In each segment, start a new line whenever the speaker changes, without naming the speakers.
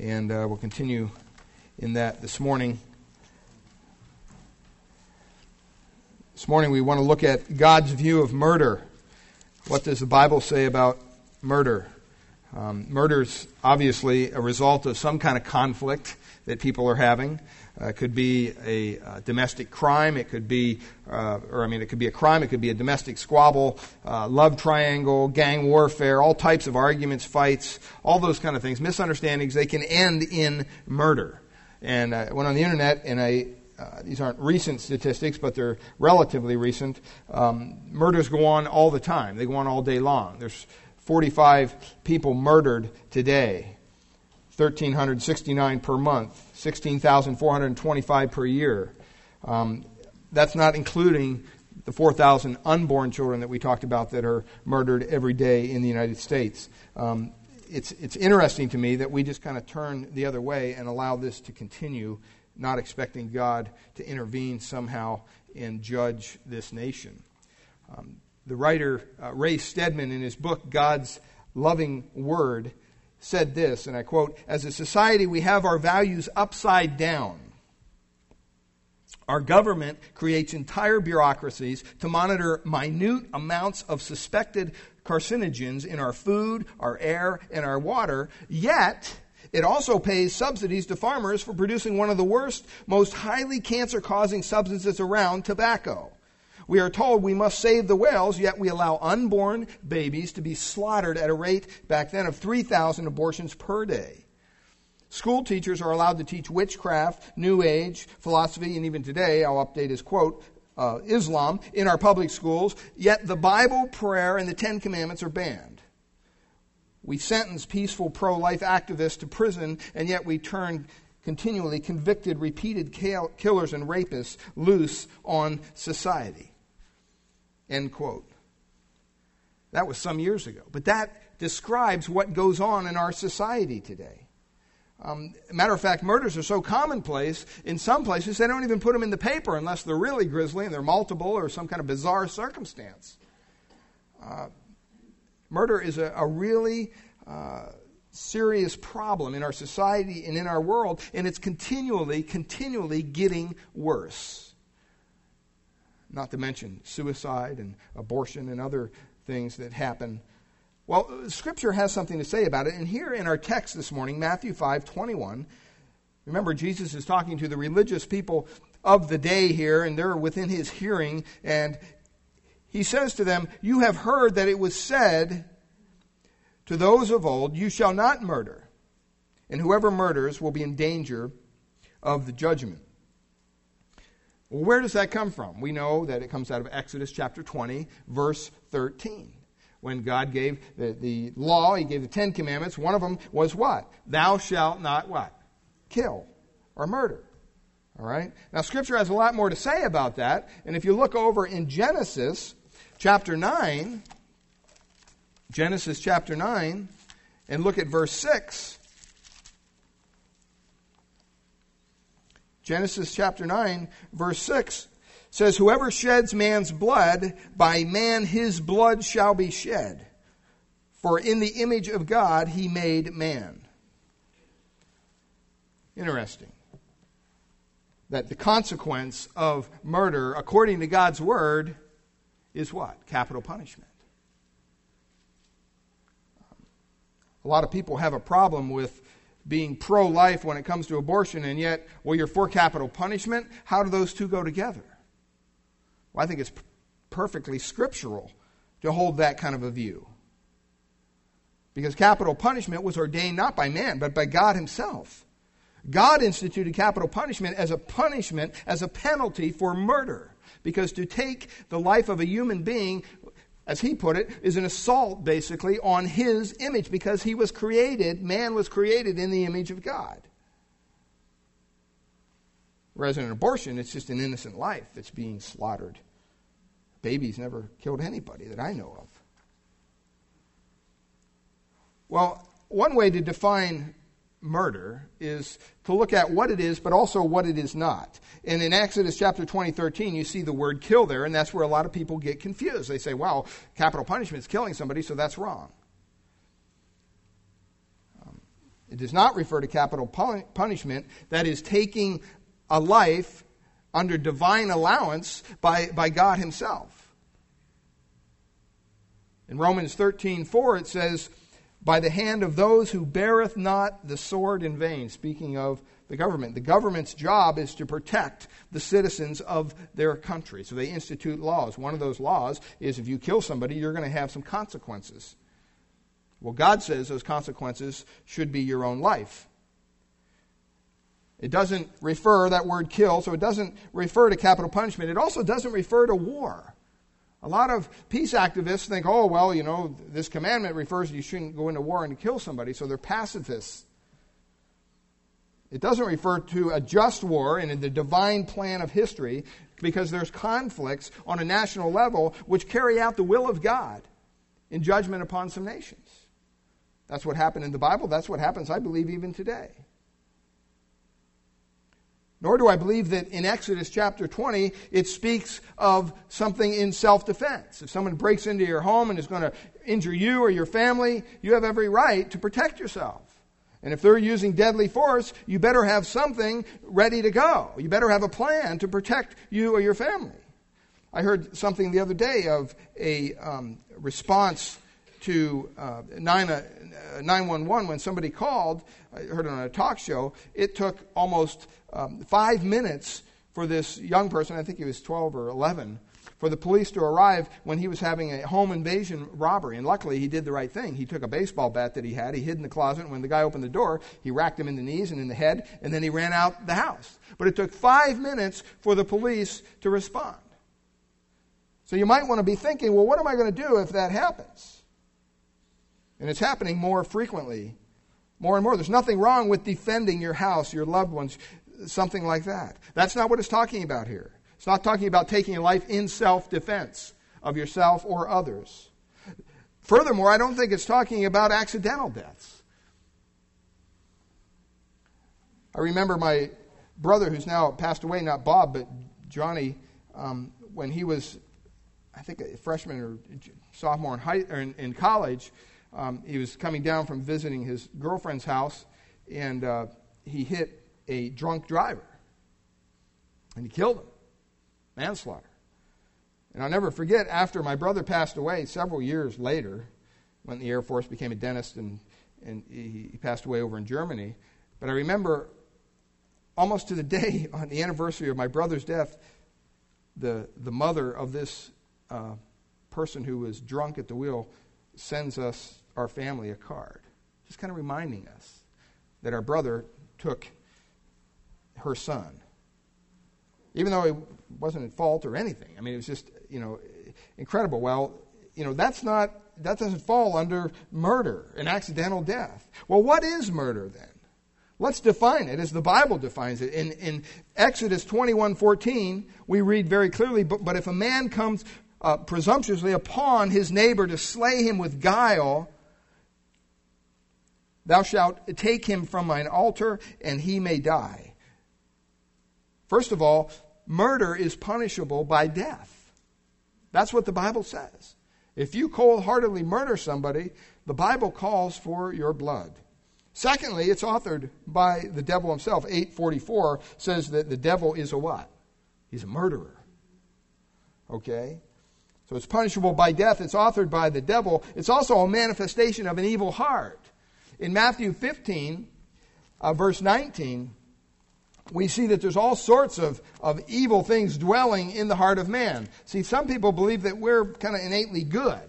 and uh, we'll continue in that this morning. This morning we want to look at God's view of murder. What does the Bible say about murder? Um, murder is obviously a result of some kind of conflict that people are having. Uh, it could be a uh, domestic crime. It could be, uh, or I mean, it could be a crime. It could be a domestic squabble, uh, love triangle, gang warfare, all types of arguments, fights, all those kind of things, misunderstandings. They can end in murder. And I went on the internet and I uh, these aren't recent statistics, but they're relatively recent. Um, murders go on all the time. They go on all day long. There's 45 people murdered today, 1,369 per month, 16,425 per year. Um, that's not including the 4,000 unborn children that we talked about that are murdered every day in the United States. Um, it's, it's interesting to me that we just kind of turn the other way and allow this to continue, not expecting God to intervene somehow and judge this nation. Um, the writer uh, Ray Stedman, in his book God's Loving Word, said this, and I quote As a society, we have our values upside down. Our government creates entire bureaucracies to monitor minute amounts of suspected carcinogens in our food, our air, and our water, yet it also pays subsidies to farmers for producing one of the worst, most highly cancer causing substances around, tobacco. We are told we must save the whales, yet we allow unborn babies to be slaughtered at a rate back then of 3,000 abortions per day. School teachers are allowed to teach witchcraft, New Age, philosophy, and even today, I'll update his quote, uh, Islam in our public schools, yet the Bible, prayer, and the Ten Commandments are banned. We sentence peaceful pro life activists to prison, and yet we turn continually convicted, repeated killers and rapists loose on society. End quote. That was some years ago. But that describes what goes on in our society today. Um, matter of fact, murders are so commonplace in some places they don't even put them in the paper unless they're really grisly and they're multiple or some kind of bizarre circumstance. Uh, murder is a, a really uh, serious problem in our society and in our world, and it's continually, continually getting worse not to mention suicide and abortion and other things that happen. Well, Scripture has something to say about it. And here in our text this morning, Matthew 5 21, remember, Jesus is talking to the religious people of the day here, and they're within his hearing. And he says to them, You have heard that it was said to those of old, You shall not murder, and whoever murders will be in danger of the judgment. Well, where does that come from? We know that it comes out of Exodus chapter 20, verse 13. When God gave the, the law, He gave the Ten Commandments. One of them was what? Thou shalt not what? Kill or murder. All right? Now, Scripture has a lot more to say about that. And if you look over in Genesis chapter 9, Genesis chapter 9, and look at verse 6, Genesis chapter 9, verse 6 says, Whoever sheds man's blood, by man his blood shall be shed. For in the image of God he made man. Interesting. That the consequence of murder, according to God's word, is what? Capital punishment. A lot of people have a problem with being pro life when it comes to abortion, and yet, well, you're for capital punishment. How do those two go together? Well, I think it's perfectly scriptural to hold that kind of a view. Because capital punishment was ordained not by man, but by God Himself. God instituted capital punishment as a punishment, as a penalty for murder. Because to take the life of a human being as he put it, is an assault basically on his image because he was created, man was created in the image of God. Whereas in an abortion, it's just an innocent life that's being slaughtered. Babies never killed anybody that I know of. Well, one way to define murder is to look at what it is, but also what it is not. And in Exodus chapter 20, 13, you see the word kill there, and that's where a lot of people get confused. They say, well, capital punishment is killing somebody, so that's wrong. Um, It does not refer to capital punishment, that is, taking a life under divine allowance by, by God Himself. In Romans 13 4, it says, By the hand of those who beareth not the sword in vain, speaking of the government. The government's job is to protect the citizens of their country. So they institute laws. One of those laws is if you kill somebody, you're going to have some consequences. Well, God says those consequences should be your own life. It doesn't refer, that word kill, so it doesn't refer to capital punishment. It also doesn't refer to war. A lot of peace activists think, oh, well, you know, this commandment refers to you shouldn't go into war and kill somebody, so they're pacifists. It doesn't refer to a just war in the divine plan of history because there's conflicts on a national level which carry out the will of God in judgment upon some nations. That's what happened in the Bible. That's what happens, I believe, even today. Nor do I believe that in Exodus chapter 20 it speaks of something in self defense. If someone breaks into your home and is going to injure you or your family, you have every right to protect yourself. And if they're using deadly force, you better have something ready to go. You better have a plan to protect you or your family. I heard something the other day of a um, response to uh, 911 uh, when somebody called. I heard it on a talk show. It took almost um, five minutes for this young person, I think he was 12 or 11, for the police to arrive when he was having a home invasion robbery. And luckily, he did the right thing. He took a baseball bat that he had, he hid in the closet, and when the guy opened the door, he racked him in the knees and in the head, and then he ran out the house. But it took five minutes for the police to respond. So you might want to be thinking, well, what am I going to do if that happens? And it's happening more frequently, more and more. There's nothing wrong with defending your house, your loved ones, something like that. That's not what it's talking about here. It's not talking about taking a life in self defense of yourself or others. Furthermore, I don't think it's talking about accidental deaths. I remember my brother, who's now passed away, not Bob, but Johnny, um, when he was, I think, a freshman or sophomore in, high, in, in college, um, he was coming down from visiting his girlfriend's house, and uh, he hit a drunk driver. And he killed him. Manslaughter. And I'll never forget, after my brother passed away, several years later, when the Air Force became a dentist and, and he passed away over in Germany. But I remember almost to the day on the anniversary of my brother's death, the, the mother of this uh, person who was drunk at the wheel sends us our family a card, just kind of reminding us that our brother took her son. Even though he wasn't at fault or anything. I mean, it was just, you know, incredible. Well, you know, that's not, that doesn't fall under murder, an accidental death. Well, what is murder then? Let's define it as the Bible defines it. In, in Exodus 21 14, we read very clearly, but, but if a man comes uh, presumptuously upon his neighbor to slay him with guile, Thou shalt take him from mine altar, and he may die. First of all, murder is punishable by death. That's what the Bible says. If you cold heartedly murder somebody, the Bible calls for your blood. Secondly, it's authored by the devil himself. 844 says that the devil is a what? He's a murderer. Okay? So it's punishable by death. It's authored by the devil. It's also a manifestation of an evil heart. In Matthew 15, uh, verse 19, we see that there's all sorts of, of evil things dwelling in the heart of man. See, some people believe that we're kind of innately good,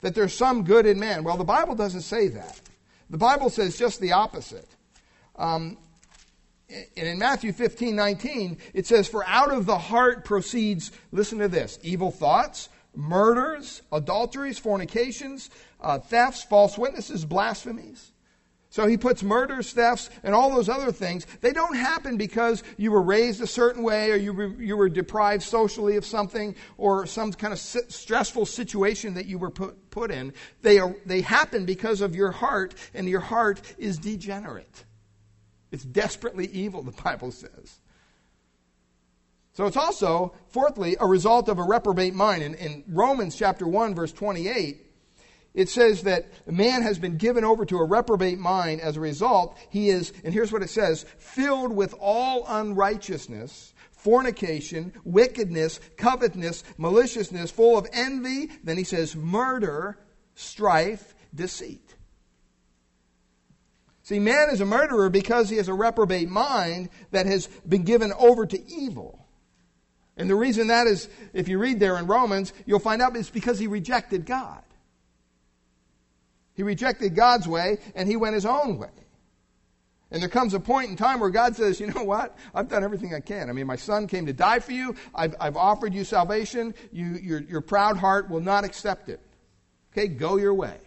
that there's some good in man. Well, the Bible doesn't say that. The Bible says just the opposite. Um, and in Matthew 15, 19, it says, For out of the heart proceeds, listen to this, evil thoughts, murders, adulteries, fornications, uh, thefts, false witnesses, blasphemies. So he puts murders, thefts, and all those other things. They don't happen because you were raised a certain way or you were, you were deprived socially of something or some kind of stressful situation that you were put, put in. They, are, they happen because of your heart, and your heart is degenerate. It's desperately evil, the Bible says. So it's also, fourthly, a result of a reprobate mind. In, in Romans chapter 1, verse 28, it says that man has been given over to a reprobate mind. As a result, he is, and here's what it says filled with all unrighteousness, fornication, wickedness, covetousness, maliciousness, full of envy. Then he says murder, strife, deceit. See, man is a murderer because he has a reprobate mind that has been given over to evil. And the reason that is, if you read there in Romans, you'll find out it's because he rejected God. He rejected God's way and he went his own way. And there comes a point in time where God says, you know what? I've done everything I can. I mean, my son came to die for you. I've, I've offered you salvation. You, your, your proud heart will not accept it. Okay, go your way.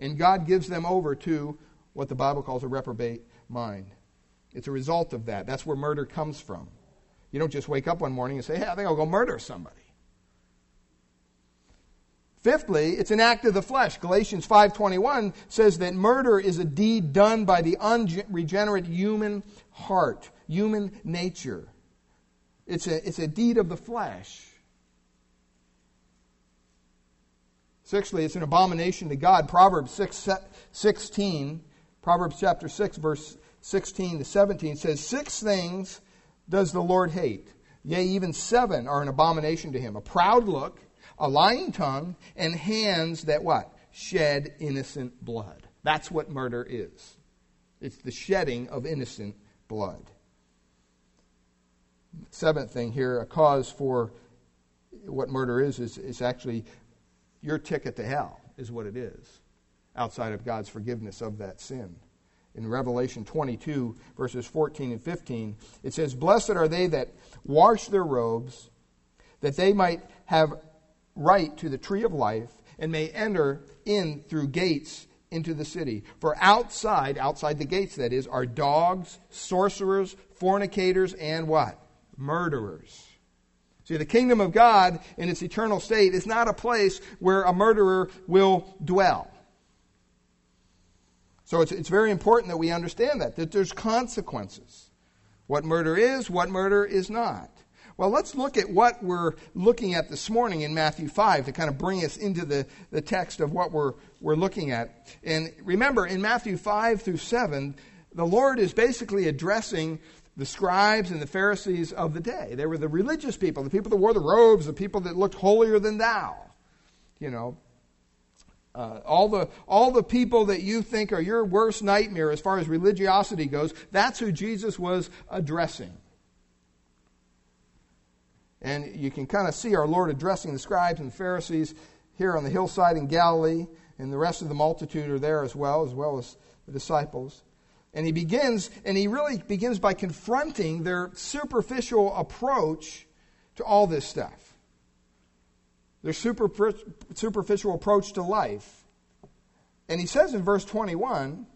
And God gives them over to what the Bible calls a reprobate mind. It's a result of that. That's where murder comes from. You don't just wake up one morning and say, hey, I think I'll go murder somebody. Fifthly, it's an act of the flesh. Galatians 5:21 says that murder is a deed done by the unregenerate human heart, human nature. It's a, it's a deed of the flesh. Sixthly, it's an abomination to God. Proverbs 6, 16, Proverbs chapter 6, verse 16 to 17 says, Six things does the Lord hate. Yea, even seven are an abomination to him. A proud look, a lying tongue, and hands that what? Shed innocent blood. That's what murder is. It's the shedding of innocent blood. Seventh thing here, a cause for what murder is, is, is actually your ticket to hell, is what it is, outside of God's forgiveness of that sin. In Revelation 22, verses 14 and 15, it says, Blessed are they that wash their robes, that they might have right to the tree of life and may enter in through gates into the city. For outside, outside the gates that is, are dogs, sorcerers, fornicators, and what? Murderers. See, the kingdom of God in its eternal state is not a place where a murderer will dwell. So it's, it's very important that we understand that, that there's consequences. What murder is, what murder is not. Well, let's look at what we're looking at this morning in Matthew 5 to kind of bring us into the, the text of what we're, we're looking at. And remember, in Matthew 5 through 7, the Lord is basically addressing the scribes and the Pharisees of the day. They were the religious people, the people that wore the robes, the people that looked holier than thou. You know, uh, all the all the people that you think are your worst nightmare as far as religiosity goes, that's who Jesus was addressing. And you can kind of see our Lord addressing the scribes and the Pharisees here on the hillside in Galilee, and the rest of the multitude are there as well, as well as the disciples. And he begins, and he really begins by confronting their superficial approach to all this stuff. Their super, superficial approach to life. And he says in verse 21,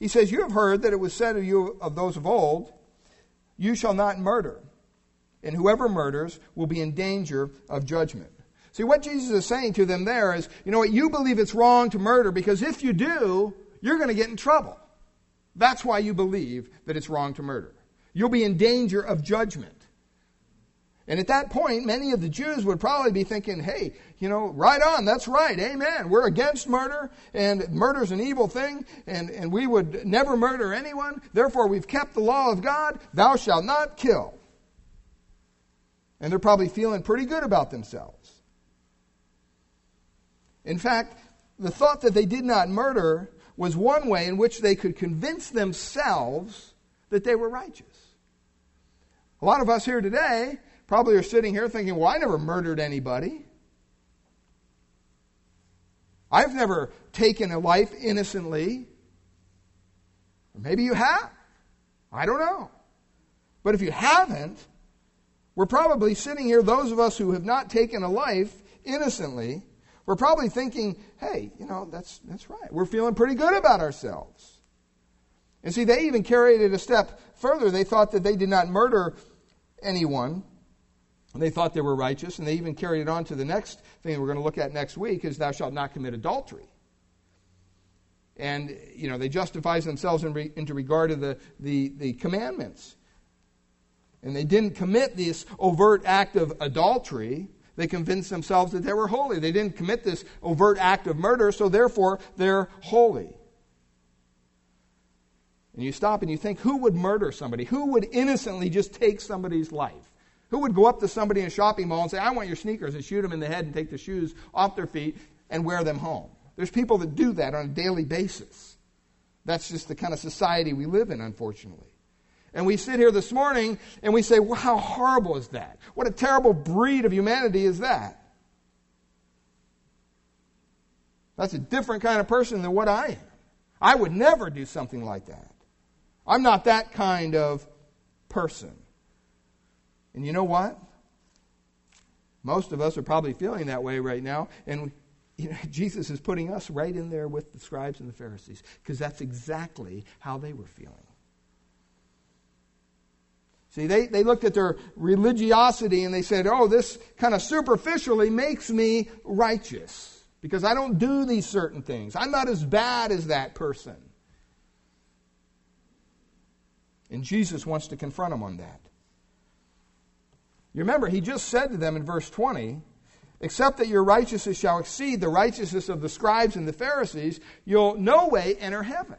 he says, You have heard that it was said of you of those of old, You shall not murder and whoever murders will be in danger of judgment. See, what Jesus is saying to them there is, you know what, you believe it's wrong to murder because if you do, you're going to get in trouble. That's why you believe that it's wrong to murder. You'll be in danger of judgment. And at that point, many of the Jews would probably be thinking, hey, you know, right on, that's right, amen. We're against murder, and murder's an evil thing, and, and we would never murder anyone. Therefore, we've kept the law of God, thou shalt not kill. And they're probably feeling pretty good about themselves. In fact, the thought that they did not murder was one way in which they could convince themselves that they were righteous. A lot of us here today probably are sitting here thinking, well, I never murdered anybody. I've never taken a life innocently. Maybe you have. I don't know. But if you haven't, we're probably sitting here, those of us who have not taken a life innocently, we're probably thinking, hey, you know, that's, that's right. We're feeling pretty good about ourselves. And see, they even carried it a step further. They thought that they did not murder anyone. They thought they were righteous, and they even carried it on to the next thing we're going to look at next week is thou shalt not commit adultery. And, you know, they justify themselves in re, into regard to the, the, the commandments and they didn't commit this overt act of adultery, They convinced themselves that they were holy. They didn't commit this overt act of murder, so therefore they're holy. And you stop and you think, who would murder somebody? Who would innocently just take somebody's life? Who would go up to somebody in a shopping mall and say, I want your sneakers, and shoot them in the head and take the shoes off their feet and wear them home? There's people that do that on a daily basis. That's just the kind of society we live in, unfortunately. And we sit here this morning and we say, well, how horrible is that? What a terrible breed of humanity is that? That's a different kind of person than what I am. I would never do something like that. I'm not that kind of person. And you know what? Most of us are probably feeling that way right now. And you know, Jesus is putting us right in there with the scribes and the Pharisees because that's exactly how they were feeling. See, they, they looked at their religiosity and they said, oh, this kind of superficially makes me righteous because I don't do these certain things. I'm not as bad as that person. And Jesus wants to confront them on that. You remember, he just said to them in verse 20, Except that your righteousness shall exceed the righteousness of the scribes and the Pharisees, you'll no way enter heaven.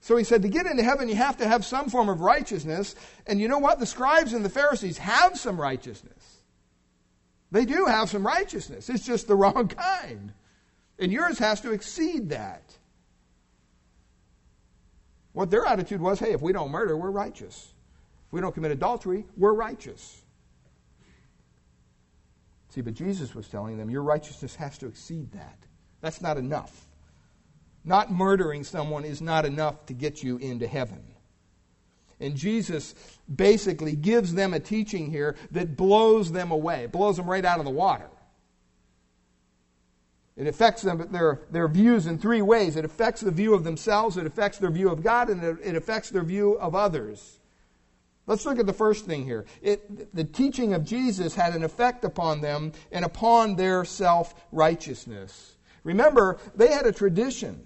So he said, to get into heaven, you have to have some form of righteousness. And you know what? The scribes and the Pharisees have some righteousness. They do have some righteousness. It's just the wrong kind. And yours has to exceed that. What their attitude was hey, if we don't murder, we're righteous. If we don't commit adultery, we're righteous. See, but Jesus was telling them your righteousness has to exceed that. That's not enough. Not murdering someone is not enough to get you into heaven. And Jesus basically gives them a teaching here that blows them away, blows them right out of the water. It affects them, their, their views in three ways. It affects the view of themselves, it affects their view of God, and it, it affects their view of others. Let's look at the first thing here. It, the teaching of Jesus had an effect upon them and upon their self righteousness. Remember, they had a tradition.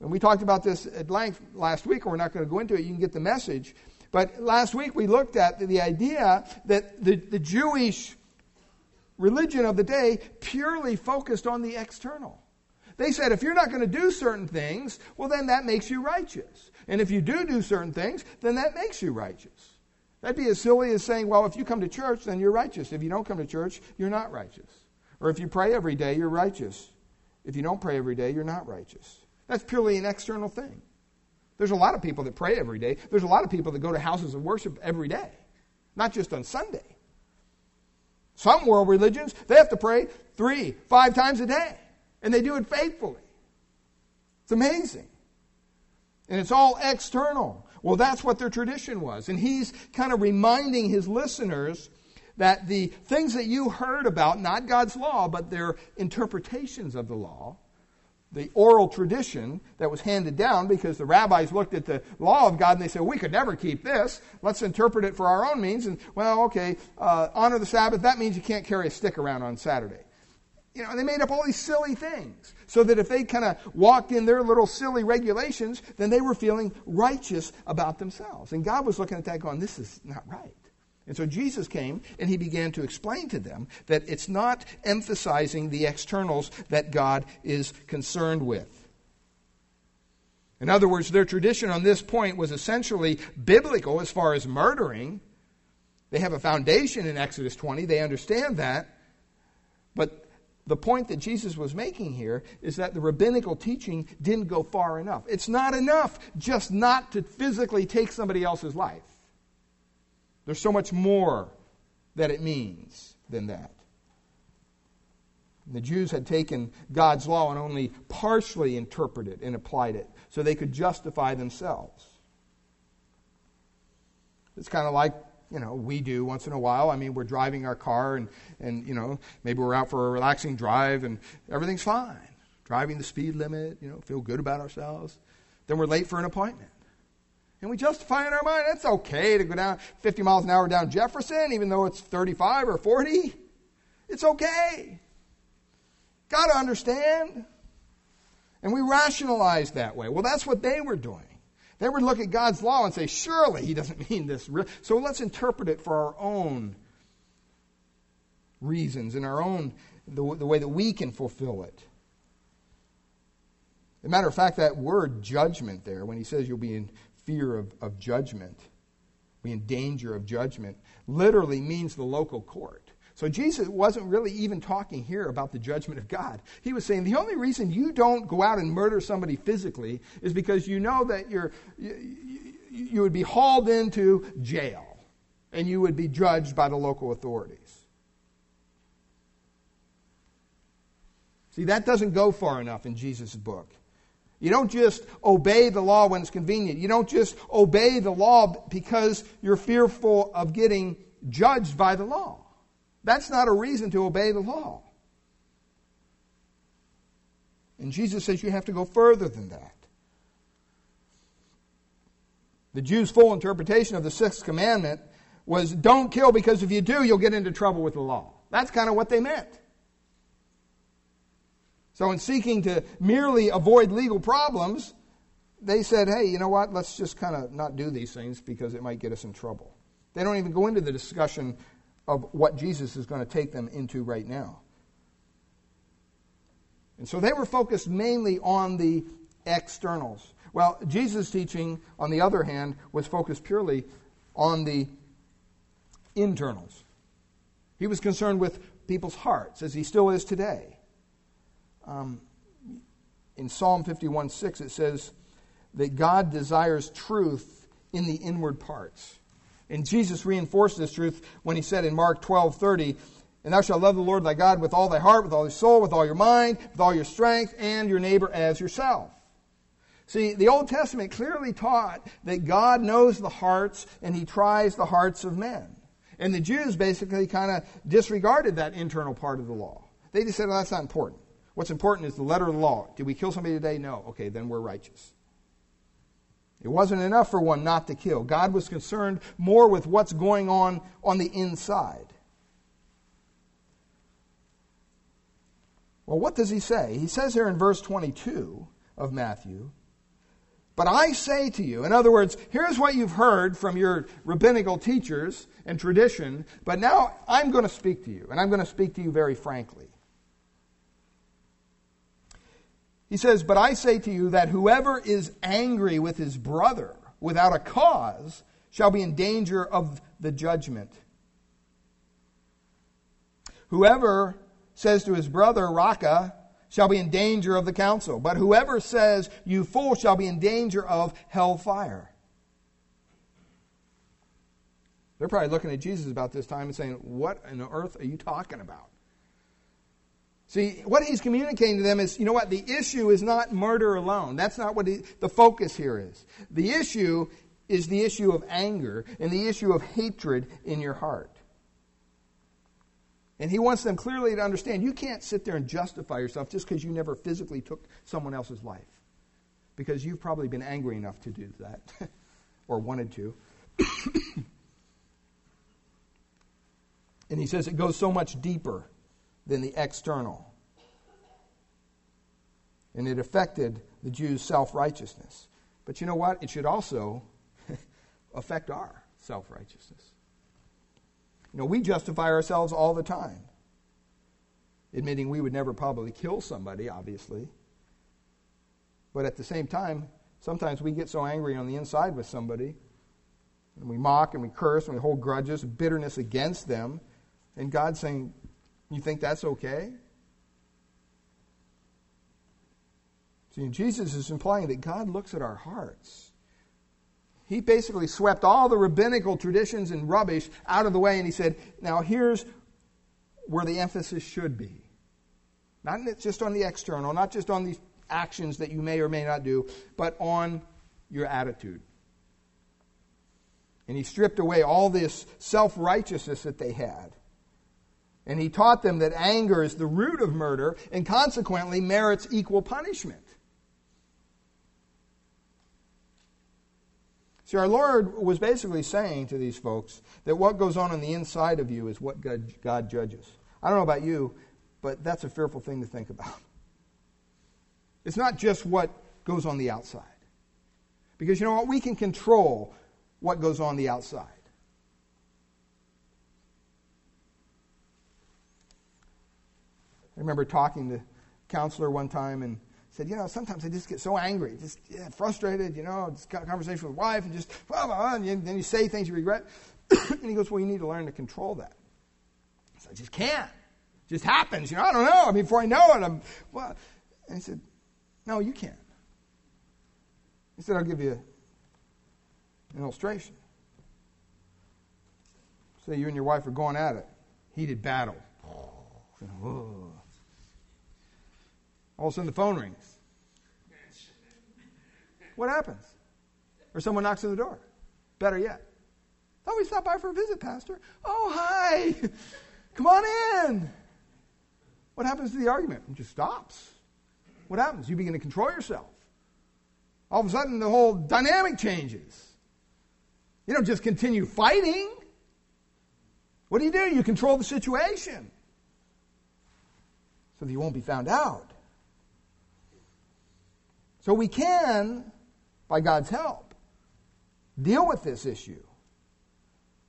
And we talked about this at length last week, and we're not going to go into it. You can get the message. But last week we looked at the idea that the, the Jewish religion of the day purely focused on the external. They said if you're not going to do certain things, well, then that makes you righteous. And if you do do certain things, then that makes you righteous. That'd be as silly as saying, well, if you come to church, then you're righteous. If you don't come to church, you're not righteous. Or if you pray every day, you're righteous. If you don't pray every day, you're not righteous. That's purely an external thing. There's a lot of people that pray every day. There's a lot of people that go to houses of worship every day, not just on Sunday. Some world religions, they have to pray three, five times a day, and they do it faithfully. It's amazing. And it's all external. Well, that's what their tradition was. And he's kind of reminding his listeners that the things that you heard about, not God's law, but their interpretations of the law, the oral tradition that was handed down because the rabbis looked at the law of God and they said, we could never keep this. Let's interpret it for our own means. And, well, okay, uh, honor the Sabbath. That means you can't carry a stick around on Saturday. You know, they made up all these silly things so that if they kind of walked in their little silly regulations, then they were feeling righteous about themselves. And God was looking at that going, this is not right. And so Jesus came and he began to explain to them that it's not emphasizing the externals that God is concerned with. In other words, their tradition on this point was essentially biblical as far as murdering. They have a foundation in Exodus 20, they understand that. But the point that Jesus was making here is that the rabbinical teaching didn't go far enough. It's not enough just not to physically take somebody else's life. There's so much more that it means than that. The Jews had taken God's law and only partially interpreted and applied it so they could justify themselves. It's kind of like, you know, we do once in a while. I mean, we're driving our car and, and, you know, maybe we're out for a relaxing drive and everything's fine. Driving the speed limit, you know, feel good about ourselves. Then we're late for an appointment. And we justify in our mind, it's okay to go down 50 miles an hour down Jefferson, even though it's 35 or 40. It's okay. Got to understand. And we rationalize that way. Well, that's what they were doing. They would look at God's law and say, surely he doesn't mean this. So let's interpret it for our own reasons, and our own, the, the way that we can fulfill it. As a matter of fact, that word judgment there, when he says you'll be in fear of, of judgment, be in danger of judgment, literally means the local court. So Jesus wasn't really even talking here about the judgment of God. He was saying the only reason you don't go out and murder somebody physically is because you know that you're, you, you would be hauled into jail and you would be judged by the local authorities. See, that doesn't go far enough in Jesus' book. You don't just obey the law when it's convenient. You don't just obey the law because you're fearful of getting judged by the law. That's not a reason to obey the law. And Jesus says you have to go further than that. The Jews' full interpretation of the sixth commandment was don't kill because if you do, you'll get into trouble with the law. That's kind of what they meant. So, in seeking to merely avoid legal problems, they said, hey, you know what? Let's just kind of not do these things because it might get us in trouble. They don't even go into the discussion of what Jesus is going to take them into right now. And so they were focused mainly on the externals. Well, Jesus' teaching, on the other hand, was focused purely on the internals. He was concerned with people's hearts, as he still is today. Um, in Psalm 51 6, it says that God desires truth in the inward parts. And Jesus reinforced this truth when he said in Mark 12 30, And thou shalt love the Lord thy God with all thy heart, with all thy soul, with all your mind, with all your strength, and your neighbor as yourself. See, the Old Testament clearly taught that God knows the hearts and he tries the hearts of men. And the Jews basically kind of disregarded that internal part of the law. They just said, well, that's not important. What's important is the letter of the law. Did we kill somebody today? No. Okay, then we're righteous. It wasn't enough for one not to kill. God was concerned more with what's going on on the inside. Well, what does he say? He says here in verse 22 of Matthew, But I say to you, in other words, here's what you've heard from your rabbinical teachers and tradition, but now I'm going to speak to you, and I'm going to speak to you very frankly. He says, But I say to you that whoever is angry with his brother without a cause shall be in danger of the judgment. Whoever says to his brother, Raca, shall be in danger of the council. But whoever says, You fool, shall be in danger of hellfire. They're probably looking at Jesus about this time and saying, What on earth are you talking about? See, what he's communicating to them is, you know what, the issue is not murder alone. That's not what he, the focus here is. The issue is the issue of anger and the issue of hatred in your heart. And he wants them clearly to understand you can't sit there and justify yourself just because you never physically took someone else's life. Because you've probably been angry enough to do that or wanted to. and he says it goes so much deeper than the external. And it affected the Jews' self righteousness. But you know what? It should also affect our self righteousness. You know, we justify ourselves all the time, admitting we would never probably kill somebody, obviously. But at the same time, sometimes we get so angry on the inside with somebody, and we mock and we curse and we hold grudges, bitterness against them. And God's saying, you think that's okay? See, Jesus is implying that God looks at our hearts. He basically swept all the rabbinical traditions and rubbish out of the way and he said, now here's where the emphasis should be. Not just on the external, not just on these actions that you may or may not do, but on your attitude. And he stripped away all this self righteousness that they had. And he taught them that anger is the root of murder and consequently merits equal punishment. See, our Lord was basically saying to these folks that what goes on on the inside of you is what God, God judges. I don't know about you, but that's a fearful thing to think about. It's not just what goes on the outside. Because you know what? We can control what goes on the outside. Remember talking to a counselor one time and said, you know, sometimes I just get so angry, just yeah, frustrated, you know, just got a conversation with wife and just, blah, blah, blah, and then you say things you regret. and he goes, well, you need to learn to control that. So I just can't. It just happens, you know, I don't know. I mean, before I know it, I'm, well. And he said, no, you can't. He said, I'll give you an illustration. Say you and your wife are going at it, heated battle. All of a sudden the phone rings. What happens? Or someone knocks on the door. Better yet. Oh, we stopped by for a visit, Pastor. Oh, hi. Come on in. What happens to the argument? It just stops. What happens? You begin to control yourself. All of a sudden, the whole dynamic changes. You don't just continue fighting. What do you do? You control the situation so that you won't be found out. So we can, by God's help, deal with this issue.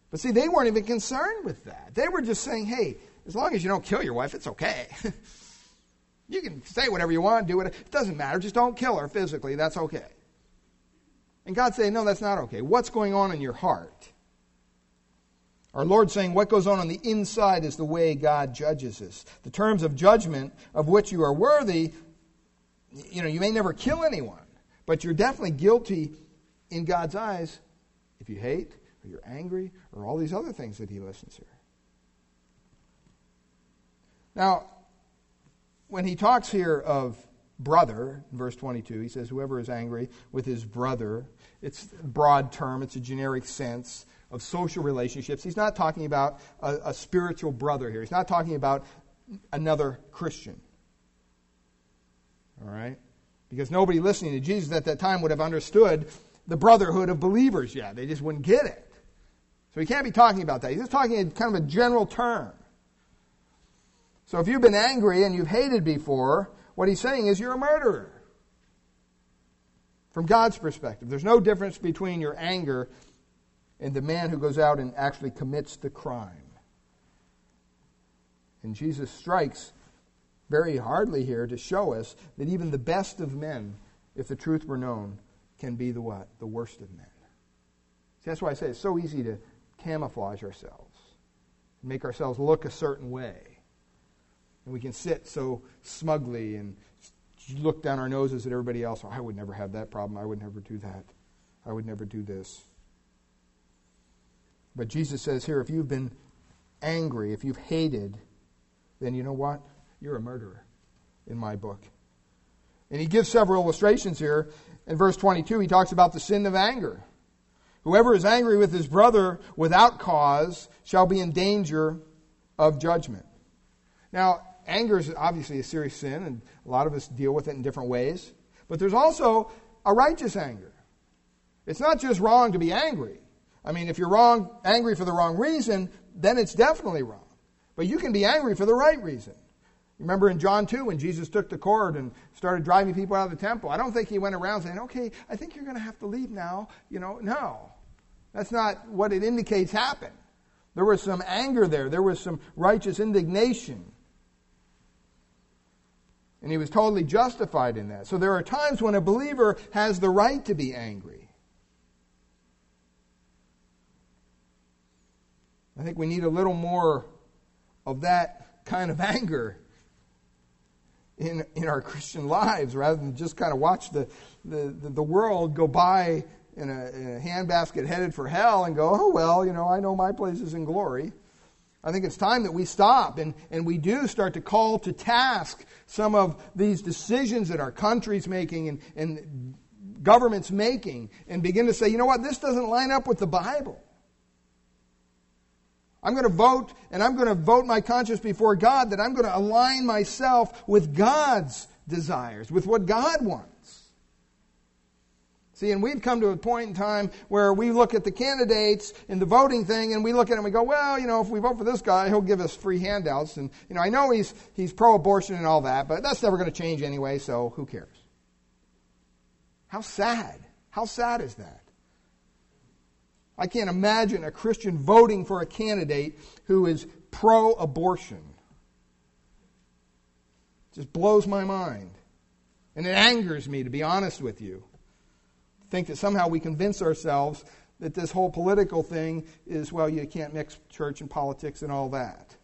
But see, they weren't even concerned with that. They were just saying, hey, as long as you don't kill your wife, it's okay. you can say whatever you want, do it. It doesn't matter. Just don't kill her physically. That's okay. And God's saying, no, that's not okay. What's going on in your heart? Our Lord saying what goes on on the inside is the way God judges us. The terms of judgment of which you are worthy, you know, you may never kill anyone, but you're definitely guilty in God's eyes if you hate or you're angry or all these other things that He listens here. Now, when he talks here of brother, verse 22, he says, Whoever is angry with his brother, it's a broad term, it's a generic sense of social relationships. He's not talking about a, a spiritual brother here. He's not talking about another Christian. All right? Because nobody listening to Jesus at that time would have understood the brotherhood of believers yet. They just wouldn't get it. So he can't be talking about that. He's just talking in kind of a general term. So if you've been angry and you've hated before, what he's saying is you're a murderer. From God's perspective, there's no difference between your anger and the man who goes out and actually commits the crime. And Jesus strikes very hardly here to show us that even the best of men, if the truth were known, can be the what? The worst of men. See, that's why I say it's so easy to camouflage ourselves, make ourselves look a certain way. And we can sit so smugly and look down our noses at everybody else. Oh, I would never have that problem. I would never do that. I would never do this. But Jesus says here if you've been angry, if you've hated, then you know what? You're a murderer in my book. And he gives several illustrations here. In verse 22, he talks about the sin of anger. Whoever is angry with his brother without cause shall be in danger of judgment. Now, anger is obviously a serious sin, and a lot of us deal with it in different ways. But there's also a righteous anger. It's not just wrong to be angry. I mean, if you're wrong, angry for the wrong reason, then it's definitely wrong. But you can be angry for the right reason. Remember in John 2 when Jesus took the cord and started driving people out of the temple? I don't think he went around saying, okay, I think you're going to have to leave now. You know, no. That's not what it indicates happened. There was some anger there, there was some righteous indignation. And he was totally justified in that. So there are times when a believer has the right to be angry. I think we need a little more of that kind of anger in, in our Christian lives rather than just kind of watch the, the, the, world go by in a, in a handbasket headed for hell and go, oh, well, you know, I know my place is in glory. I think it's time that we stop and, and we do start to call to task some of these decisions that our country's making and, and government's making and begin to say, you know what, this doesn't line up with the Bible. I'm going to vote and I'm going to vote my conscience before God that I'm going to align myself with God's desires, with what God wants. See, and we've come to a point in time where we look at the candidates in the voting thing and we look at it and we go, well, you know, if we vote for this guy, he'll give us free handouts. And, you know, I know he's, he's pro abortion and all that, but that's never going to change anyway, so who cares? How sad. How sad is that? I can't imagine a Christian voting for a candidate who is pro abortion. just blows my mind. And it angers me, to be honest with you. Think that somehow we convince ourselves that this whole political thing is, well, you can't mix church and politics and all that.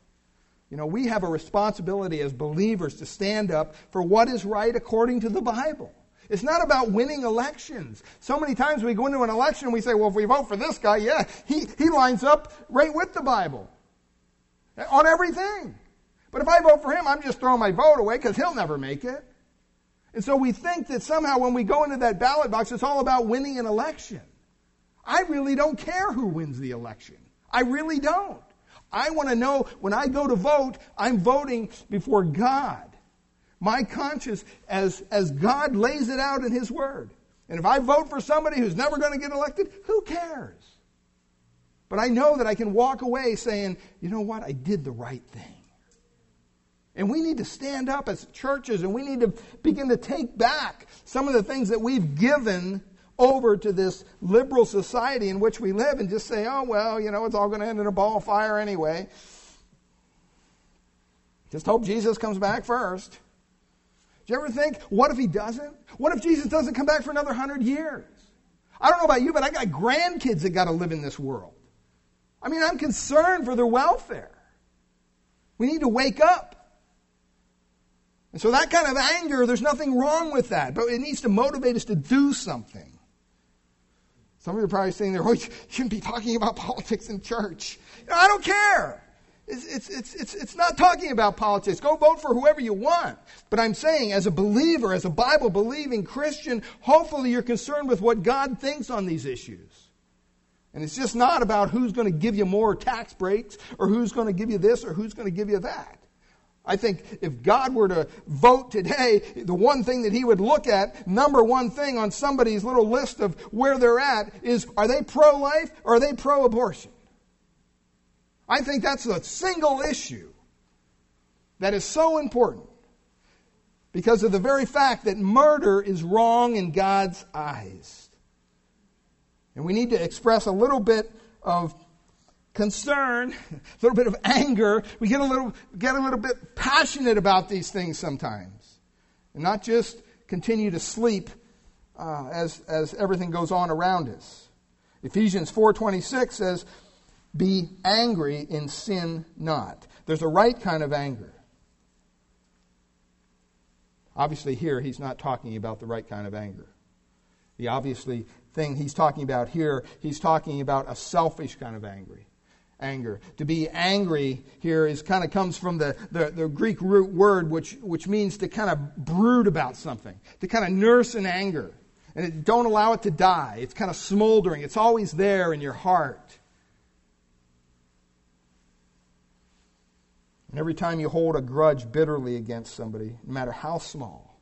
You know, we have a responsibility as believers to stand up for what is right according to the Bible. It's not about winning elections. So many times we go into an election and we say, well, if we vote for this guy, yeah, he, he lines up right with the Bible on everything. But if I vote for him, I'm just throwing my vote away because he'll never make it. And so we think that somehow when we go into that ballot box, it's all about winning an election. I really don't care who wins the election. I really don't. I want to know when I go to vote, I'm voting before God. My conscience as, as God lays it out in His Word. And if I vote for somebody who's never going to get elected, who cares? But I know that I can walk away saying, you know what, I did the right thing. And we need to stand up as churches and we need to begin to take back some of the things that we've given over to this liberal society in which we live and just say, oh, well, you know, it's all going to end in a ball of fire anyway. Just hope Jesus comes back first. Do you ever think, what if he doesn't? What if Jesus doesn't come back for another hundred years? I don't know about you, but I got grandkids that got to live in this world. I mean, I'm concerned for their welfare. We need to wake up. And so that kind of anger, there's nothing wrong with that, but it needs to motivate us to do something. Some of you are probably saying there, oh, you shouldn't be talking about politics in church. You know, I don't care. It's, it's, it's, it's, not talking about politics. Go vote for whoever you want. But I'm saying, as a believer, as a Bible believing Christian, hopefully you're concerned with what God thinks on these issues. And it's just not about who's going to give you more tax breaks or who's going to give you this or who's going to give you that. I think if God were to vote today, the one thing that he would look at, number one thing on somebody's little list of where they're at, is are they pro life or are they pro abortion? I think that's a single issue that is so important because of the very fact that murder is wrong in God's eyes. And we need to express a little bit of concern, a little bit of anger. We get a little, get a little bit passionate about these things sometimes. And not just continue to sleep uh, as, as everything goes on around us. Ephesians 4.26 says, be angry and sin not. There's a right kind of anger. Obviously, here he's not talking about the right kind of anger. The obviously thing he's talking about here, he's talking about a selfish kind of angry anger. To be angry here is kind of comes from the, the, the, Greek root word, which, which means to kind of brood about something, to kind of nurse an anger. And it, don't allow it to die. It's kind of smoldering. It's always there in your heart. And every time you hold a grudge bitterly against somebody, no matter how small,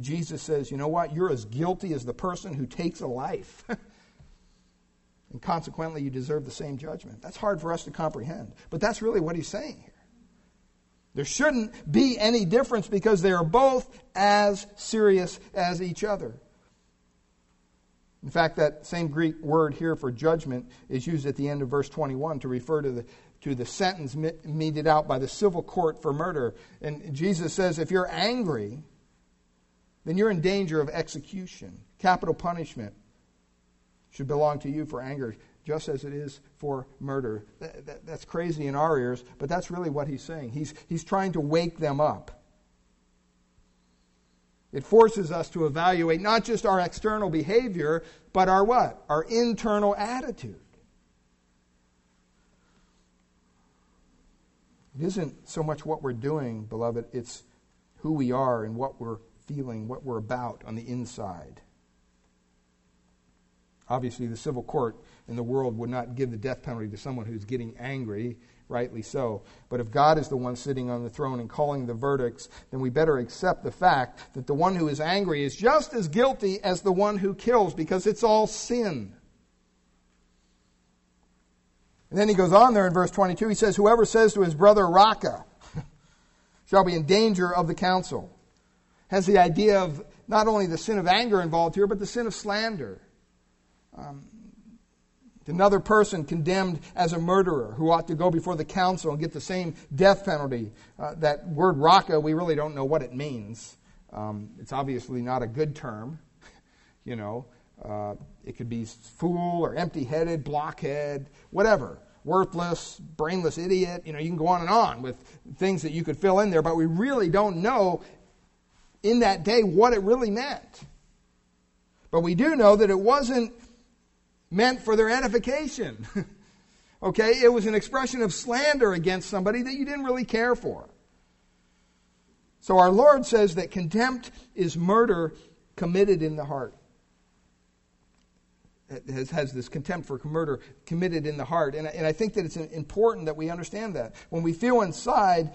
Jesus says, you know what? You're as guilty as the person who takes a life. and consequently you deserve the same judgment. That's hard for us to comprehend, but that's really what he's saying here. There shouldn't be any difference because they are both as serious as each other. In fact, that same Greek word here for judgment is used at the end of verse 21 to refer to the, to the sentence meted out by the civil court for murder. And Jesus says if you're angry, then you're in danger of execution, capital punishment should belong to you for anger, just as it is for murder. That, that, that's crazy in our ears, but that's really what he's saying. He's, he's trying to wake them up. It forces us to evaluate not just our external behavior, but our what? Our internal attitude. It isn't so much what we're doing, beloved, it's who we are and what we're feeling, what we're about on the inside. Obviously, the civil court in the world would not give the death penalty to someone who's getting angry, rightly so. But if God is the one sitting on the throne and calling the verdicts, then we better accept the fact that the one who is angry is just as guilty as the one who kills because it's all sin. And then he goes on there in verse 22. He says, Whoever says to his brother, Raca, shall be in danger of the council. Has the idea of not only the sin of anger involved here, but the sin of slander. Um, Another person condemned as a murderer who ought to go before the council and get the same death penalty. Uh, that word raca, we really don't know what it means. Um, it's obviously not a good term. you know, uh, it could be fool or empty headed, blockhead, whatever. Worthless, brainless idiot. You know, you can go on and on with things that you could fill in there, but we really don't know in that day what it really meant. But we do know that it wasn't meant for their edification. okay? It was an expression of slander against somebody that you didn't really care for. So our Lord says that contempt is murder committed in the heart. Has, has this contempt for murder committed in the heart. And, and I think that it's important that we understand that. When we feel inside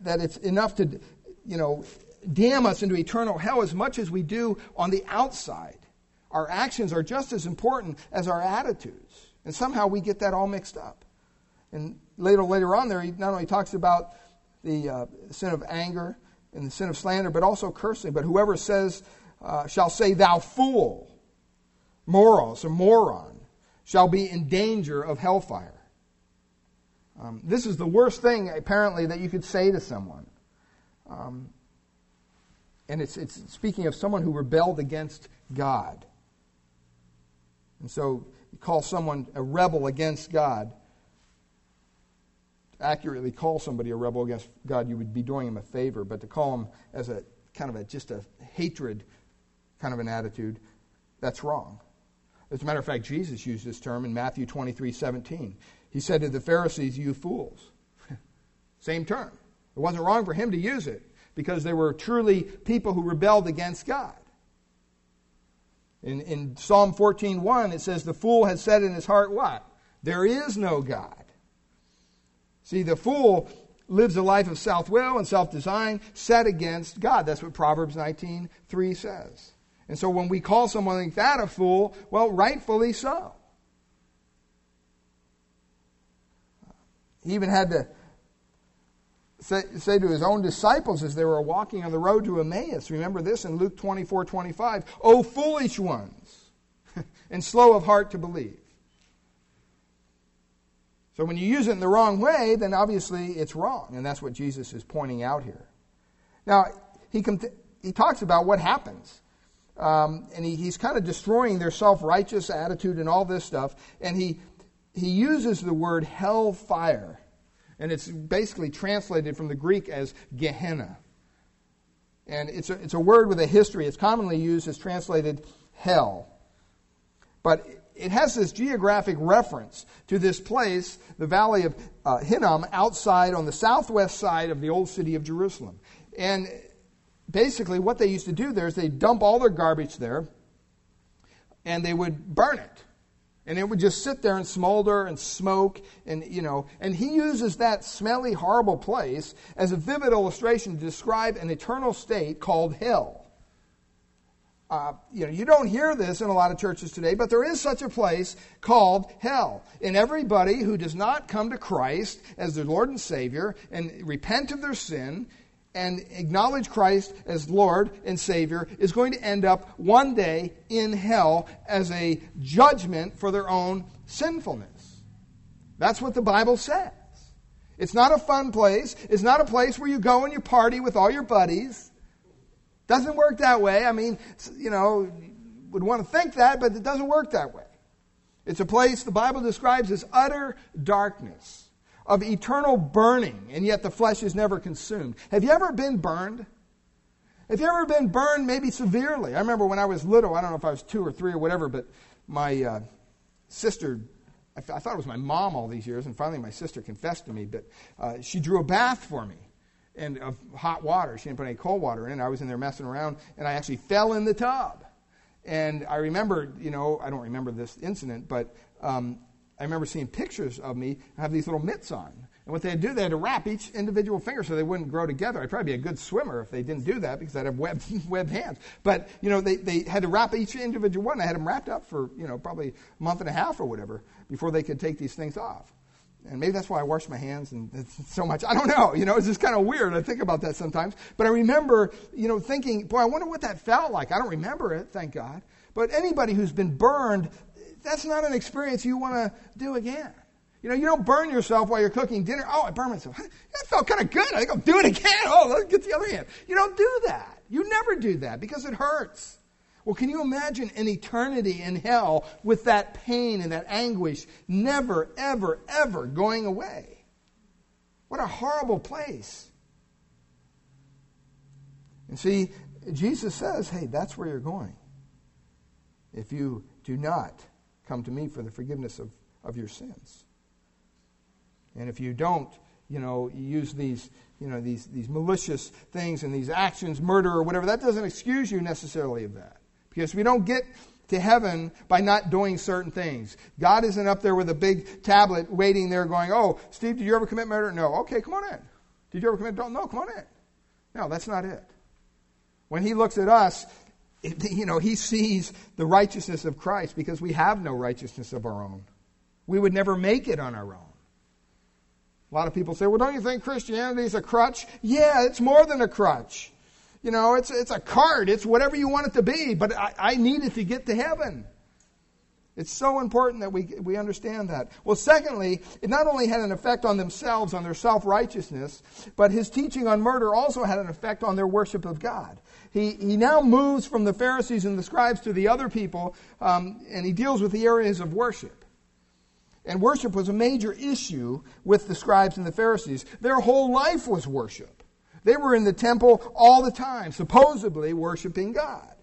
that it's enough to, you know, damn us into eternal hell as much as we do on the outside, our actions are just as important as our attitudes. And somehow we get that all mixed up. And later, later on there, he not only talks about the uh, sin of anger and the sin of slander, but also cursing. But whoever says, uh, shall say, thou fool, moros, or moron, shall be in danger of hellfire. Um, this is the worst thing, apparently, that you could say to someone. Um, and it's, it's speaking of someone who rebelled against God. And so you call someone a rebel against God. To accurately call somebody a rebel against God, you would be doing him a favor. But to call him as a kind of a just a hatred kind of an attitude, that's wrong. As a matter of fact, Jesus used this term in Matthew 23 17. He said to the Pharisees, You fools. Same term. It wasn't wrong for him to use it because they were truly people who rebelled against God. In, in Psalm 14:1, it says, The fool has said in his heart, What? There is no God. See, the fool lives a life of self will and self design set against God. That's what Proverbs 19:3 says. And so when we call someone like that a fool, well, rightfully so. He even had to say, say to his own disciples as they were walking on the road to Emmaus. Remember this in Luke 24 25. O foolish ones, and slow of heart to believe. So when you use it in the wrong way, then obviously it's wrong. And that's what Jesus is pointing out here. Now, he, com- he talks about what happens. Um, and he, he's kind of destroying their self righteous attitude and all this stuff. And he, he uses the word hellfire and it's basically translated from the Greek as Gehenna. And it's a, it's a word with a history. It's commonly used as translated hell. But it has this geographic reference to this place, the valley of uh, Hinnom, outside on the southwest side of the old city of Jerusalem. And basically, what they used to do there is they dump all their garbage there and they would burn it. And it would just sit there and smolder and smoke and you know and he uses that smelly horrible place as a vivid illustration to describe an eternal state called hell. Uh, you know you don't hear this in a lot of churches today but there is such a place called hell. And everybody who does not come to christ as their lord and savior and repent of their sin and acknowledge Christ as Lord and Savior is going to end up one day in hell as a judgment for their own sinfulness. That's what the Bible says. It's not a fun place. It's not a place where you go and you party with all your buddies. Doesn't work that way. I mean, you know, would want to think that, but it doesn't work that way. It's a place the Bible describes as utter darkness of eternal burning, and yet the flesh is never consumed. Have you ever been burned? Have you ever been burned, maybe severely? I remember when I was little, I don't know if I was two or three or whatever, but my uh, sister, I, th- I, thought it was my mom all these years, and finally my sister confessed to me, but uh, she drew a bath for me and of hot water. She didn't put any cold water in. I was in there messing around, and I actually fell in the tub. And I remember, you know, I don't remember this incident, but um, I remember seeing pictures of me have these little mitts on. And what they'd do, they had to wrap each individual finger so they wouldn't grow together. I'd probably be a good swimmer if they didn't do that because I'd have webbed, webbed hands. But, you know, they, they had to wrap each individual one. I had them wrapped up for, you know, probably a month and a half or whatever before they could take these things off. And maybe that's why I wash my hands and so much. I don't know. You know, it's just kind of weird. I think about that sometimes. But I remember, you know, thinking, boy, I wonder what that felt like. I don't remember it, thank God. But anybody who's been burned that's not an experience you want to do again. You know, you don't burn yourself while you're cooking dinner. Oh, I burned myself. That felt kind of good. I think I'll do it again. Oh, let's get the other hand. You don't do that. You never do that because it hurts. Well, can you imagine an eternity in hell with that pain and that anguish never, ever, ever going away? What a horrible place. And see, Jesus says, hey, that's where you're going. If you do not come to me for the forgiveness of, of your sins. And if you don't, you know, use these, you know, these, these malicious things and these actions, murder or whatever, that doesn't excuse you necessarily of that. Because we don't get to heaven by not doing certain things. God isn't up there with a big tablet waiting there going, oh, Steve, did you ever commit murder? No. Okay, come on in. Did you ever commit adultery? No, come on in. No, that's not it. When he looks at us, you know, he sees the righteousness of Christ because we have no righteousness of our own. We would never make it on our own. A lot of people say, well, don't you think Christianity is a crutch? Yeah, it's more than a crutch. You know, it's, it's a card. It's whatever you want it to be, but I, I need it to get to heaven. It's so important that we, we understand that. Well, secondly, it not only had an effect on themselves, on their self righteousness, but his teaching on murder also had an effect on their worship of God. He, he now moves from the Pharisees and the scribes to the other people, um, and he deals with the areas of worship. And worship was a major issue with the scribes and the Pharisees. Their whole life was worship. They were in the temple all the time, supposedly worshiping God.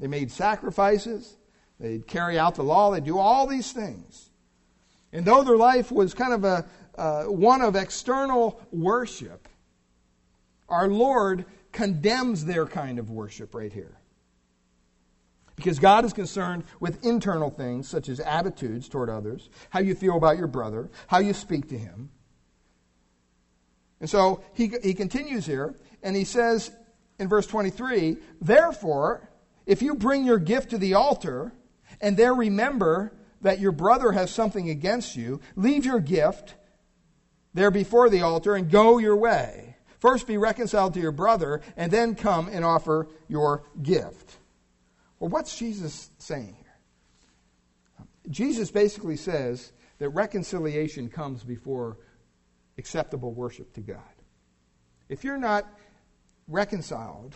They made sacrifices, they'd carry out the law, they'd do all these things. And though their life was kind of a uh, one of external worship, our Lord condemns their kind of worship right here. Because God is concerned with internal things such as attitudes toward others, how you feel about your brother, how you speak to him. And so he, he continues here, and he says in verse 23 Therefore, if you bring your gift to the altar, and there remember that your brother has something against you, leave your gift there before the altar and go your way. First be reconciled to your brother, and then come and offer your gift. Well, what's Jesus saying here? Jesus basically says that reconciliation comes before acceptable worship to God. If you're not reconciled,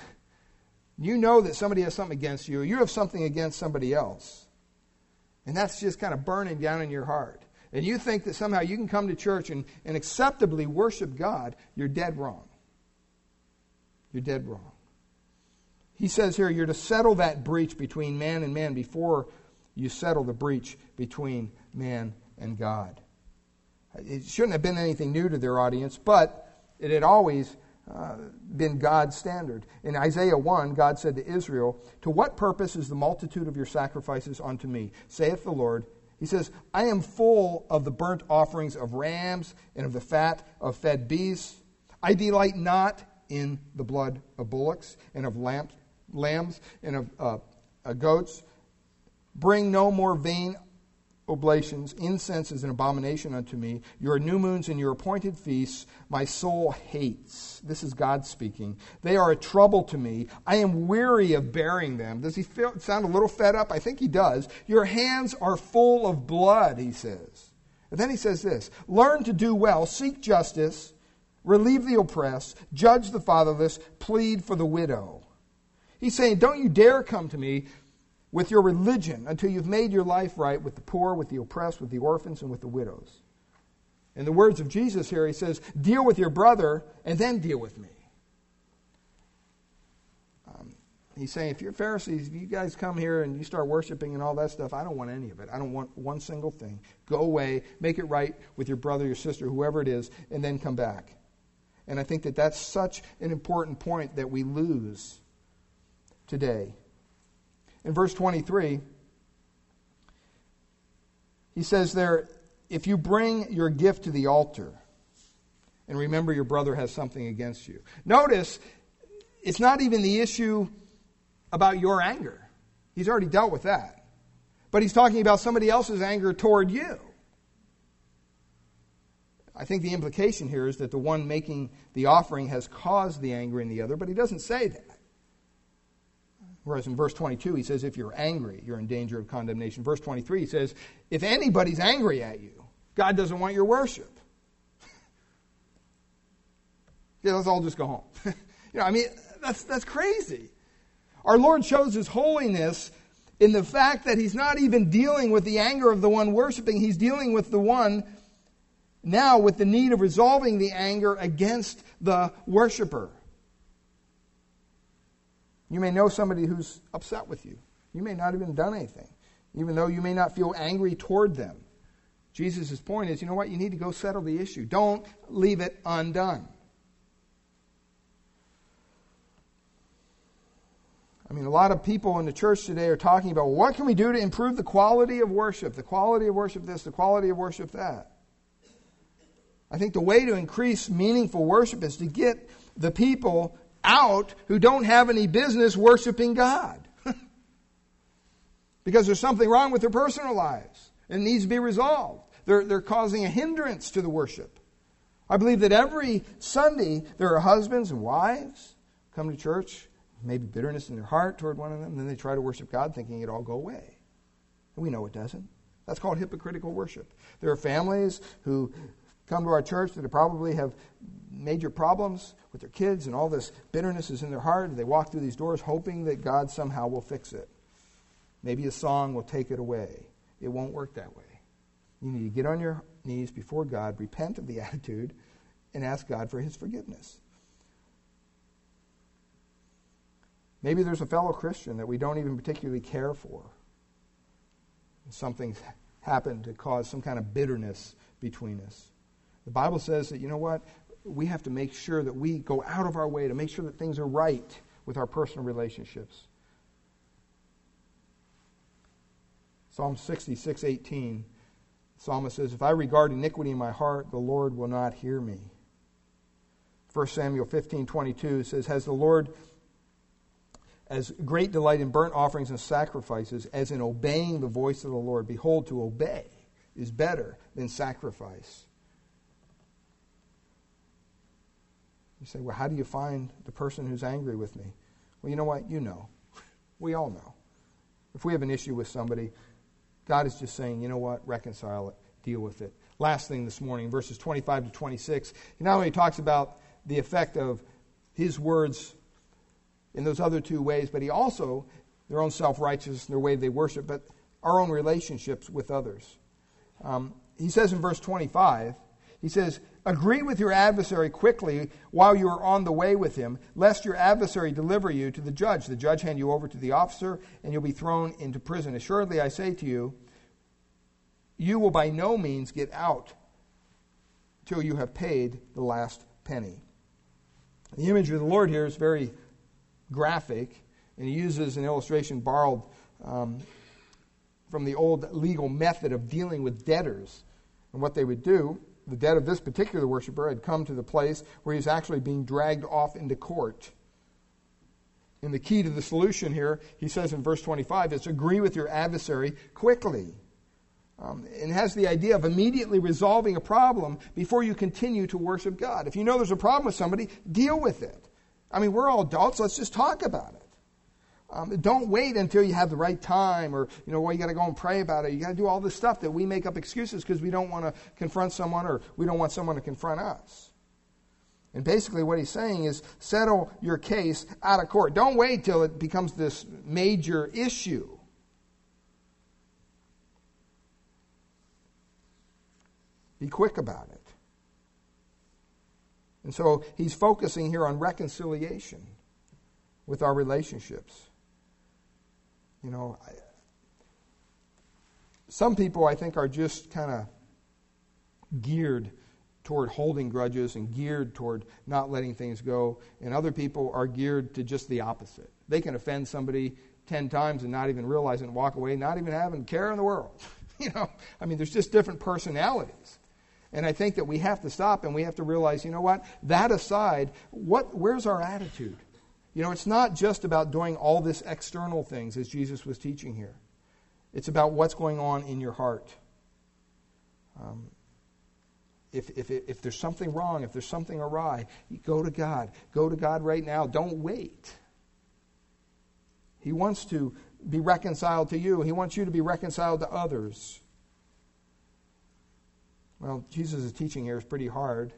you know that somebody has something against you, you have something against somebody else, and that's just kind of burning down in your heart, and you think that somehow you can come to church and, and acceptably worship God, you're dead wrong. You're dead wrong. He says here you're to settle that breach between man and man before you settle the breach between man and God. It shouldn't have been anything new to their audience, but it had always uh, been God's standard. In Isaiah 1, God said to Israel, To what purpose is the multitude of your sacrifices unto me, saith the Lord? He says, I am full of the burnt offerings of rams and of the fat of fed beasts. I delight not in the blood of bullocks and of lambs lambs and of uh, uh, goats. Bring no more vain oblations. Incense is an abomination unto me. Your new moons and your appointed feasts my soul hates. This is God speaking. They are a trouble to me. I am weary of bearing them. Does he feel, sound a little fed up? I think he does. Your hands are full of blood, he says. And then he says this Learn to do well, seek justice, relieve the oppressed, judge the fatherless, plead for the widow. He's saying, Don't you dare come to me with your religion until you've made your life right with the poor, with the oppressed, with the orphans, and with the widows. In the words of Jesus here, he says, Deal with your brother and then deal with me. Um, he's saying, If you're Pharisees, if you guys come here and you start worshiping and all that stuff, I don't want any of it. I don't want one single thing. Go away, make it right with your brother, your sister, whoever it is, and then come back. And I think that that's such an important point that we lose today. In verse 23, he says there, if you bring your gift to the altar, and remember your brother has something against you. Notice, it's not even the issue about your anger. He's already dealt with that. But he's talking about somebody else's anger toward you. I think the implication here is that the one making the offering has caused the anger in the other, but he doesn't say that. Whereas in verse 22, he says, if you're angry, you're in danger of condemnation. Verse 23, he says, if anybody's angry at you, God doesn't want your worship. yeah, let's all just go home. you know, I mean, that's, that's crazy. Our Lord shows his holiness in the fact that he's not even dealing with the anger of the one worshiping, he's dealing with the one now with the need of resolving the anger against the worshiper. You may know somebody who's upset with you. You may not have even done anything, even though you may not feel angry toward them. Jesus' point is, you know what? You need to go settle the issue. Don't leave it undone. I mean, a lot of people in the church today are talking about what can we do to improve the quality of worship, the quality of worship this, the quality of worship that. I think the way to increase meaningful worship is to get the people out who don't have any business worshiping God. because there's something wrong with their personal lives. It needs to be resolved. They're, they're causing a hindrance to the worship. I believe that every Sunday there are husbands and wives come to church, maybe bitterness in their heart toward one of them, and then they try to worship God thinking it all go away. And we know it doesn't. That's called hypocritical worship. There are families who come to our church that probably have major problems with their kids and all this bitterness is in their heart. They walk through these doors hoping that God somehow will fix it. Maybe a song will take it away. It won't work that way. You need to get on your knees before God, repent of the attitude, and ask God for his forgiveness. Maybe there's a fellow Christian that we don't even particularly care for. Something's happened to cause some kind of bitterness between us. The Bible says that, you know what? We have to make sure that we go out of our way to make sure that things are right with our personal relationships. Psalm 66, 18. The psalmist says, If I regard iniquity in my heart, the Lord will not hear me. 1 Samuel 15, 22 says, Has the Lord as great delight in burnt offerings and sacrifices as in obeying the voice of the Lord? Behold, to obey is better than sacrifice You say, well, how do you find the person who's angry with me? Well, you know what? You know. We all know. If we have an issue with somebody, God is just saying, you know what? Reconcile it, deal with it. Last thing this morning, verses 25 to 26, he not only talks about the effect of his words in those other two ways, but he also, their own self righteousness, and their way they worship, but our own relationships with others. Um, he says in verse 25, he says, Agree with your adversary quickly while you are on the way with him, lest your adversary deliver you to the judge. The judge hand you over to the officer, and you'll be thrown into prison. Assuredly, I say to you, you will by no means get out till you have paid the last penny. The image of the Lord here is very graphic, and he uses an illustration borrowed um, from the old legal method of dealing with debtors and what they would do the debt of this particular worshiper had come to the place where he's actually being dragged off into court. And the key to the solution here, he says in verse 25, is agree with your adversary quickly. Um, and has the idea of immediately resolving a problem before you continue to worship God. If you know there's a problem with somebody, deal with it. I mean, we're all adults, let's just talk about it. Um, don't wait until you have the right time or, you know, well, you got to go and pray about it. You got to do all this stuff that we make up excuses because we don't want to confront someone or we don't want someone to confront us. And basically, what he's saying is settle your case out of court. Don't wait till it becomes this major issue. Be quick about it. And so he's focusing here on reconciliation with our relationships. You know, I, some people I think are just kind of geared toward holding grudges and geared toward not letting things go, and other people are geared to just the opposite. They can offend somebody 10 times and not even realize it and walk away, not even having care in the world. you know, I mean, there's just different personalities. And I think that we have to stop and we have to realize, you know what? That aside, what, where's our attitude? You know, it's not just about doing all this external things as Jesus was teaching here. It's about what's going on in your heart. Um, if, if, if there's something wrong, if there's something awry, go to God. Go to God right now. Don't wait. He wants to be reconciled to you. He wants you to be reconciled to others. Well, Jesus' teaching here is pretty hard.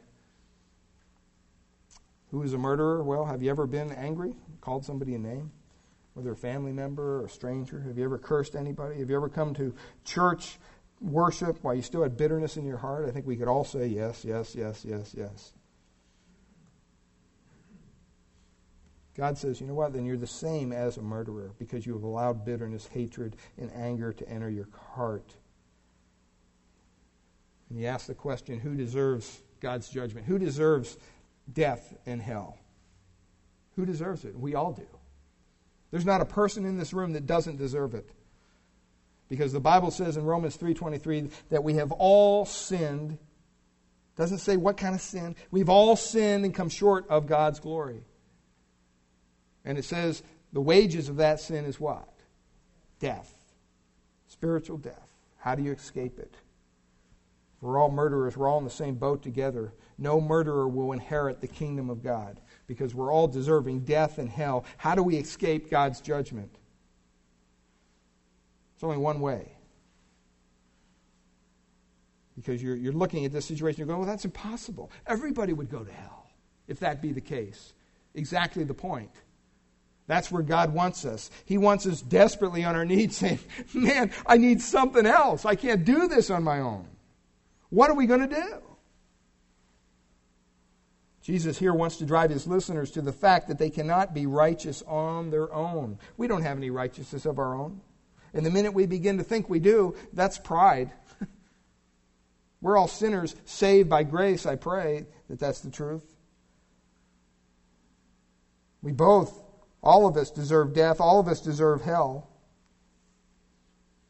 Who is a murderer? Well, have you ever been angry? Called somebody a name? Whether a family member or a stranger? Have you ever cursed anybody? Have you ever come to church worship while you still had bitterness in your heart? I think we could all say yes, yes, yes, yes, yes. God says, you know what? Then you're the same as a murderer because you have allowed bitterness, hatred, and anger to enter your heart. And he asks the question who deserves God's judgment? Who deserves death and hell? Who deserves it? We all do. There's not a person in this room that doesn't deserve it. Because the Bible says in Romans 3:23 that we have all sinned. Doesn't say what kind of sin. We've all sinned and come short of God's glory. And it says the wages of that sin is what? Death. Spiritual death. How do you escape it? We're all murderers. We're all in the same boat together. No murderer will inherit the kingdom of God because we're all deserving death and hell. How do we escape God's judgment? It's only one way. Because you're, you're looking at this situation, you're going, well, that's impossible. Everybody would go to hell if that be the case. Exactly the point. That's where God wants us. He wants us desperately on our knees saying, Man, I need something else. I can't do this on my own. What are we going to do? Jesus here wants to drive his listeners to the fact that they cannot be righteous on their own. We don't have any righteousness of our own. And the minute we begin to think we do, that's pride. We're all sinners saved by grace. I pray that that's the truth. We both all of us deserve death. All of us deserve hell.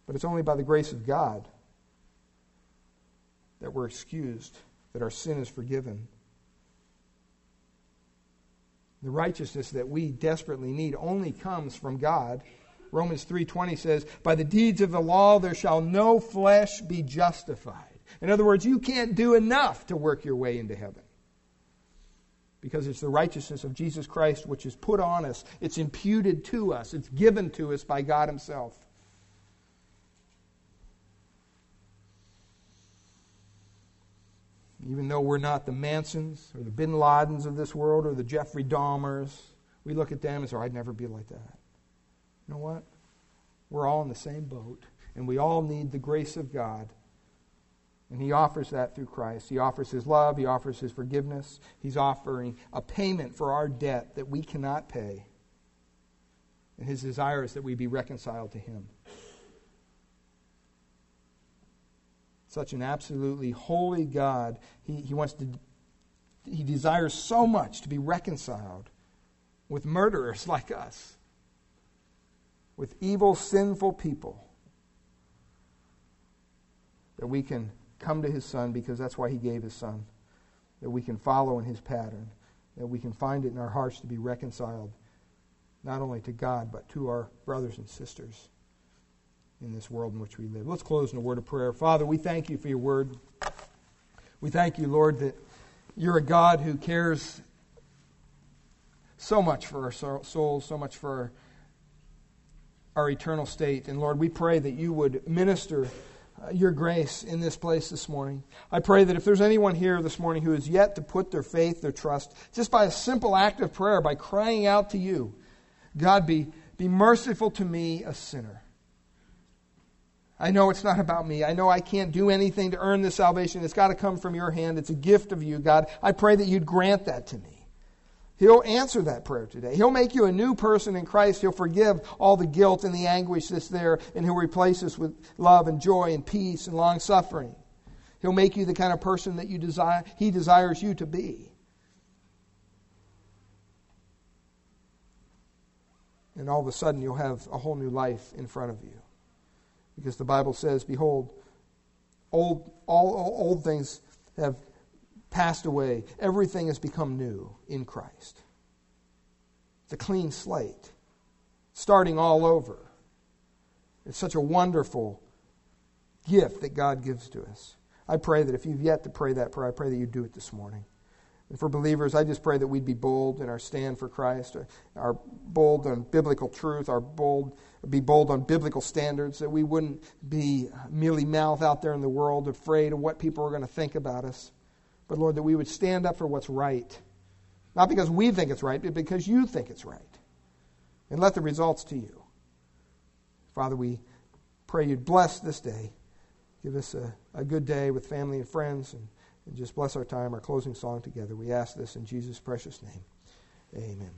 But it's only by the grace of God that we're excused, that our sin is forgiven. The righteousness that we desperately need only comes from God. Romans 3:20 says, "By the deeds of the law there shall no flesh be justified." In other words, you can't do enough to work your way into heaven because it's the righteousness of Jesus Christ which is put on us, it's imputed to us, it's given to us by God Himself. Even though we're not the Mansons or the Bin Ladens of this world or the Jeffrey Dahmers, we look at them and say, oh, I'd never be like that. You know what? We're all in the same boat, and we all need the grace of God and he offers that through Christ. He offers his love, he offers his forgiveness. He's offering a payment for our debt that we cannot pay. And his desire is that we be reconciled to him. Such an absolutely holy God. He, he wants to he desires so much to be reconciled with murderers like us, with evil, sinful people, that we can come to his son because that's why he gave his son. That we can follow in his pattern. That we can find it in our hearts to be reconciled not only to God, but to our brothers and sisters in this world in which we live. Let's close in a word of prayer. Father, we thank you for your word. We thank you, Lord, that you're a God who cares so much for our souls, so much for our eternal state. And Lord, we pray that you would minister uh, your grace in this place this morning. I pray that if there's anyone here this morning who has yet to put their faith, their trust, just by a simple act of prayer, by crying out to you, God, be, be merciful to me, a sinner. I know it's not about me. I know I can't do anything to earn this salvation. It's got to come from your hand. It's a gift of you, God. I pray that you'd grant that to me. He'll answer that prayer today. He'll make you a new person in Christ. He'll forgive all the guilt and the anguish that's there, and He'll replace us with love and joy and peace and long suffering. He'll make you the kind of person that you desire, He desires you to be. And all of a sudden, you'll have a whole new life in front of you. Because the Bible says, Behold, old, all, all old things have passed away. Everything has become new in Christ. It's a clean slate, starting all over. It's such a wonderful gift that God gives to us. I pray that if you've yet to pray that prayer, I pray that you do it this morning. And for believers, I just pray that we'd be bold in our stand for Christ, our bold on biblical truth, our bold be bold on biblical standards, that we wouldn't be merely mouth out there in the world, afraid of what people are going to think about us. But Lord, that we would stand up for what's right. Not because we think it's right, but because you think it's right. And let the results to you. Father, we pray you'd bless this day. Give us a, a good day with family and friends and, and just bless our time, our closing song together. We ask this in Jesus' precious name. Amen.